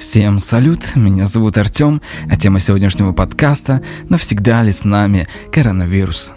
Всем салют, меня зовут Артем, а тема сегодняшнего подкаста «Навсегда ли с нами коронавирус?».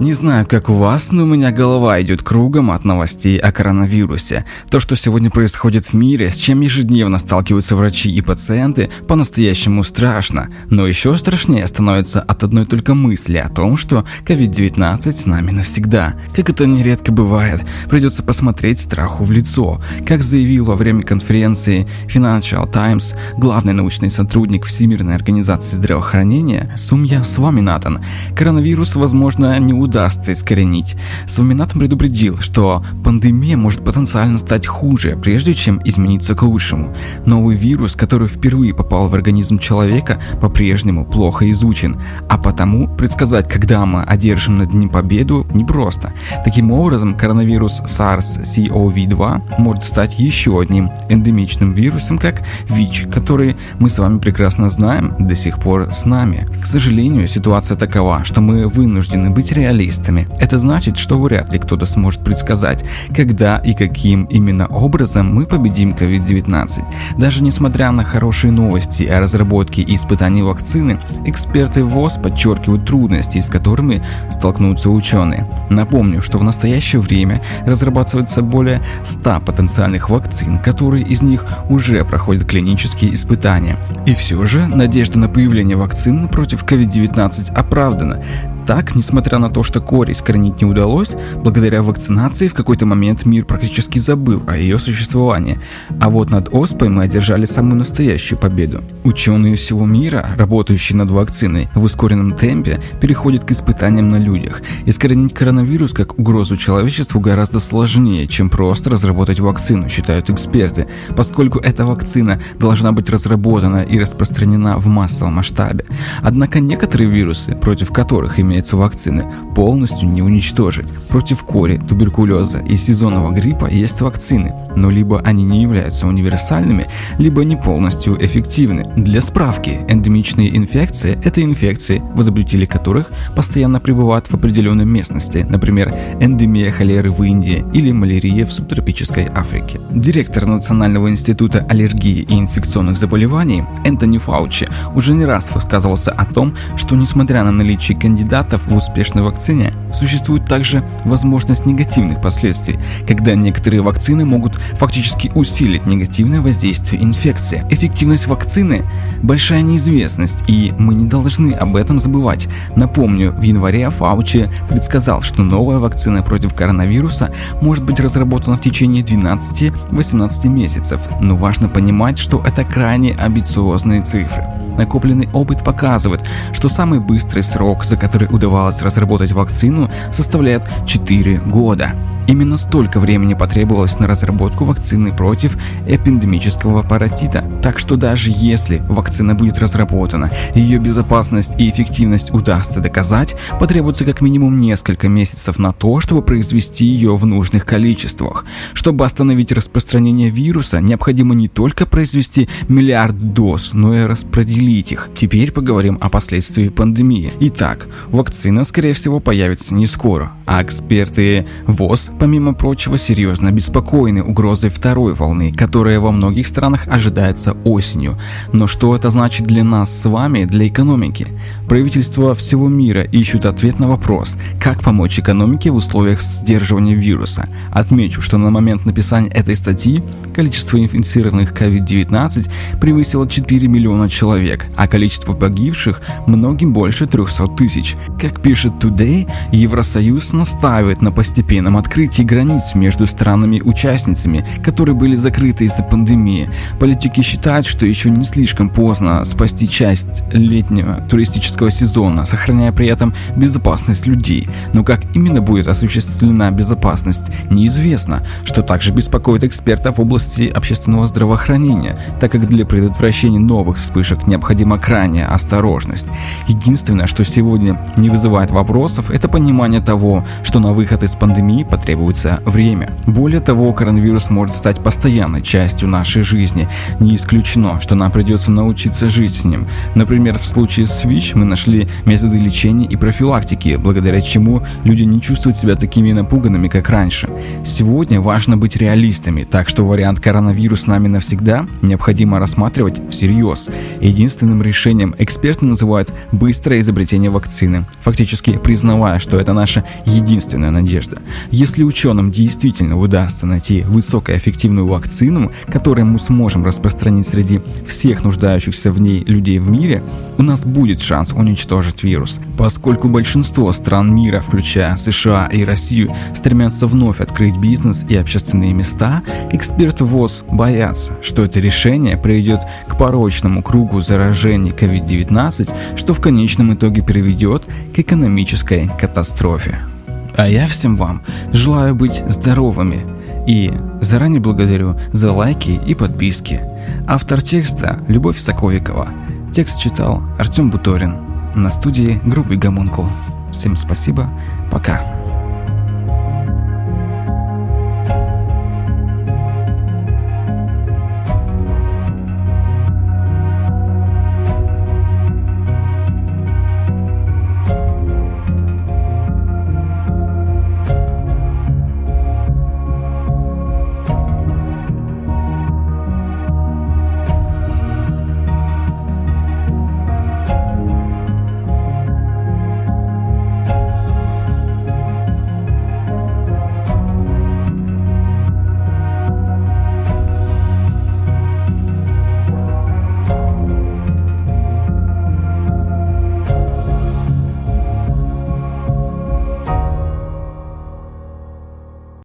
Не знаю, как у вас, но у меня голова идет кругом от новостей о коронавирусе. То, что сегодня происходит в мире, с чем ежедневно сталкиваются врачи и пациенты, по-настоящему страшно. Но еще страшнее становится от одной только мысли о том, что COVID-19 с нами навсегда. Как это нередко бывает, придется посмотреть страху в лицо. Как заявил во время конференции Financial Times главный научный сотрудник Всемирной организации здравоохранения Сумья Сваминатан, коронавирус, возможно, не удастся искоренить. Сваминатом предупредил, что пандемия может потенциально стать хуже, прежде чем измениться к лучшему. Новый вирус, который впервые попал в организм человека, по-прежнему плохо изучен, а потому предсказать, когда мы одержим над ним победу, непросто. Таким образом, коронавирус SARS-CoV-2 может стать еще одним эндемичным вирусом, как ВИЧ, который мы с вами прекрасно знаем до сих пор с нами. К сожалению, ситуация такова, что мы вынуждены быть реальными специалистами. Это значит, что вряд ли кто-то сможет предсказать, когда и каким именно образом мы победим COVID-19. Даже несмотря на хорошие новости о разработке и испытании вакцины, эксперты ВОЗ подчеркивают трудности, с которыми столкнутся ученые. Напомню, что в настоящее время разрабатывается более 100 потенциальных вакцин, которые из них уже проходят клинические испытания. И все же надежда на появление вакцин против COVID-19 оправдана. Так, несмотря на то, что кори искоренить не удалось, благодаря вакцинации в какой-то момент мир практически забыл о ее существовании. А вот над оспой мы одержали самую настоящую победу. Ученые всего мира, работающие над вакциной, в ускоренном темпе переходят к испытаниям на людях. Искоренить коронавирус как угрозу человечеству гораздо сложнее, чем просто разработать вакцину, считают эксперты, поскольку эта вакцина должна быть разработана и распространена в массовом масштабе. Однако некоторые вирусы, против которых имеют имеются вакцины, полностью не уничтожить. Против кори, туберкулеза и сезонного гриппа есть вакцины, но либо они не являются универсальными, либо не полностью эффективны. Для справки, эндемичные инфекции – это инфекции, возбудители которых постоянно пребывают в определенной местности, например, эндемия холеры в Индии или малярия в субтропической Африке. Директор Национального института аллергии и инфекционных заболеваний Энтони Фаучи уже не раз высказывался о том, что несмотря на наличие кандидатов кандидатов в успешной вакцине существует также возможность негативных последствий, когда некоторые вакцины могут фактически усилить негативное воздействие инфекции. Эффективность вакцины – большая неизвестность, и мы не должны об этом забывать. Напомню, в январе Фаучи предсказал, что новая вакцина против коронавируса может быть разработана в течение 12-18 месяцев, но важно понимать, что это крайне амбициозные цифры. Накопленный опыт показывает, что самый быстрый срок, за который удавалось разработать вакцину, составляет 4 года. Именно столько времени потребовалось на разработку вакцины против эпидемического паротита. Так что даже если вакцина будет разработана, ее безопасность и эффективность удастся доказать, потребуется как минимум несколько месяцев на то, чтобы произвести ее в нужных количествах. Чтобы остановить распространение вируса, необходимо не только произвести миллиард доз, но и распределить их. Теперь поговорим о последствиях пандемии. Итак, вакцина, скорее всего, появится не скоро, а эксперты ВОЗ помимо прочего, серьезно обеспокоены угрозой второй волны, которая во многих странах ожидается осенью. Но что это значит для нас с вами, для экономики? Правительства всего мира ищут ответ на вопрос, как помочь экономике в условиях сдерживания вируса. Отмечу, что на момент написания этой статьи количество инфицированных COVID-19 превысило 4 миллиона человек, а количество погибших многим больше 300 тысяч. Как пишет Today, Евросоюз настаивает на постепенном открытии открытии границ между странами-участницами, которые были закрыты из-за пандемии. Политики считают, что еще не слишком поздно спасти часть летнего туристического сезона, сохраняя при этом безопасность людей. Но как именно будет осуществлена безопасность, неизвестно, что также беспокоит экспертов в области общественного здравоохранения, так как для предотвращения новых вспышек необходима крайняя осторожность. Единственное, что сегодня не вызывает вопросов, это понимание того, что на выход из пандемии потребуется требуется время. Более того, коронавирус может стать постоянной частью нашей жизни. Не исключено, что нам придется научиться жить с ним. Например, в случае с ВИЧ мы нашли методы лечения и профилактики, благодаря чему люди не чувствуют себя такими напуганными, как раньше. Сегодня важно быть реалистами, так что вариант коронавирус с нами навсегда необходимо рассматривать всерьез. Единственным решением эксперты называют быстрое изобретение вакцины, фактически признавая, что это наша единственная надежда. Если ученым действительно удастся найти высокоэффективную вакцину, которую мы сможем распространить среди всех нуждающихся в ней людей в мире, у нас будет шанс уничтожить вирус. Поскольку большинство стран мира, включая США и Россию, стремятся вновь открыть бизнес и общественные места, эксперты ВОЗ боятся, что это решение приведет к порочному кругу заражений COVID-19, что в конечном итоге приведет к экономической катастрофе. А я всем вам желаю быть здоровыми и заранее благодарю за лайки и подписки. Автор текста – Любовь Соковикова. Текст читал Артем Буторин на студии группы Гомункул. Всем спасибо, пока.